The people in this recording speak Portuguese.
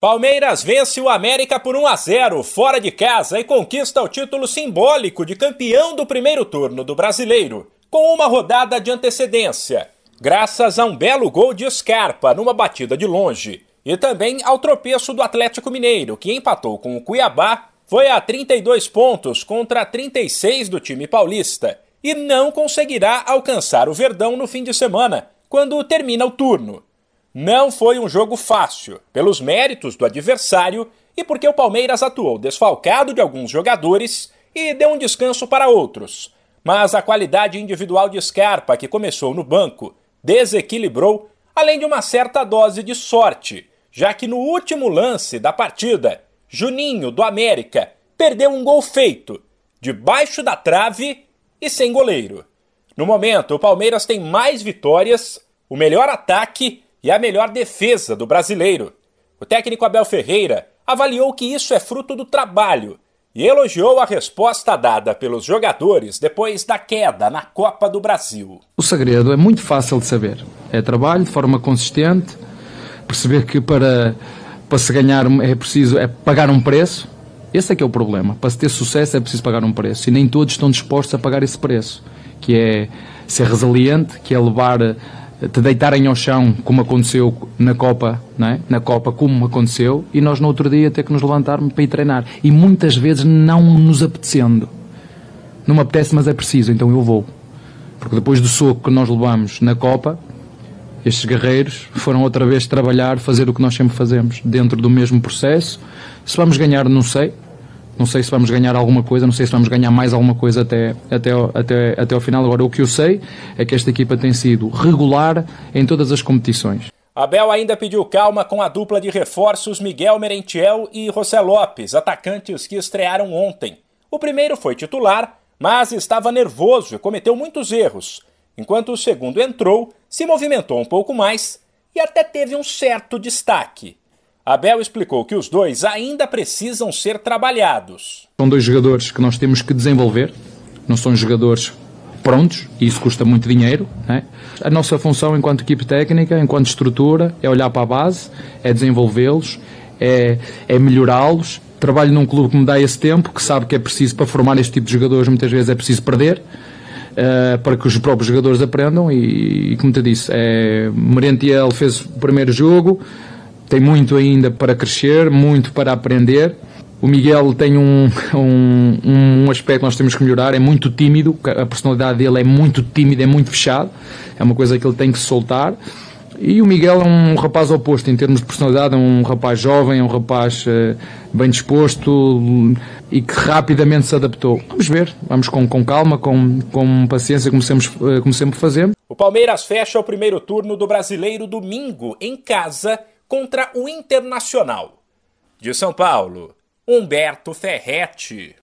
Palmeiras vence o América por 1 a 0 fora de casa e conquista o título simbólico de campeão do primeiro turno do Brasileiro, com uma rodada de antecedência, graças a um belo gol de Scarpa numa batida de longe, e também ao tropeço do Atlético Mineiro, que empatou com o Cuiabá, foi a 32 pontos contra 36 do time paulista, e não conseguirá alcançar o Verdão no fim de semana, quando termina o turno. Não foi um jogo fácil, pelos méritos do adversário e porque o Palmeiras atuou desfalcado de alguns jogadores e deu um descanso para outros. Mas a qualidade individual de Scarpa, que começou no banco, desequilibrou, além de uma certa dose de sorte, já que no último lance da partida, Juninho, do América, perdeu um gol feito, debaixo da trave e sem goleiro. No momento, o Palmeiras tem mais vitórias, o melhor ataque e a melhor defesa do brasileiro. O técnico Abel Ferreira avaliou que isso é fruto do trabalho e elogiou a resposta dada pelos jogadores depois da queda na Copa do Brasil. O segredo é muito fácil de saber. É trabalho de forma consistente, perceber que para, para se ganhar é preciso é pagar um preço. Esse é que é o problema. Para se ter sucesso é preciso pagar um preço e nem todos estão dispostos a pagar esse preço, que é ser resiliente, que é levar te deitarem ao chão, como aconteceu na Copa, não é? na Copa, como aconteceu, e nós no outro dia ter que nos levantarmos para ir treinar. E muitas vezes não nos apetecendo. Não me apetece, mas é preciso, então eu vou. Porque depois do soco que nós levamos na Copa, estes guerreiros foram outra vez trabalhar, fazer o que nós sempre fazemos, dentro do mesmo processo. Se vamos ganhar, não sei, não sei se vamos ganhar alguma coisa, não sei se vamos ganhar mais alguma coisa até, até, até, até ao final. Agora, o que eu sei é que esta equipa tem sido regular em todas as competições. Abel ainda pediu calma com a dupla de reforços Miguel Merentiel e José Lopes, atacantes que estrearam ontem. O primeiro foi titular, mas estava nervoso e cometeu muitos erros, enquanto o segundo entrou, se movimentou um pouco mais e até teve um certo destaque. Abel explicou que os dois ainda precisam ser trabalhados. São dois jogadores que nós temos que desenvolver, não são jogadores prontos, e isso custa muito dinheiro. Né? A nossa função enquanto equipe técnica, enquanto estrutura, é olhar para a base, é desenvolvê-los, é, é melhorá-los. Trabalho num clube que me dá esse tempo, que sabe que é preciso, para formar este tipo de jogadores, muitas vezes é preciso perder. Uh, para que os próprios jogadores aprendam e, e como te disse, é, Merentiel fez o primeiro jogo, tem muito ainda para crescer, muito para aprender. O Miguel tem um, um, um aspecto que nós temos que melhorar, é muito tímido, a personalidade dele é muito tímida, é muito fechado, é uma coisa que ele tem que soltar. E o Miguel é um rapaz oposto em termos de personalidade, é um rapaz jovem, é um rapaz uh, bem disposto e que rapidamente se adaptou. Vamos ver, vamos com, com calma, com, com paciência, como sempre, uh, como sempre fazemos. O Palmeiras fecha o primeiro turno do Brasileiro domingo, em casa, contra o Internacional. De São Paulo, Humberto Ferretti.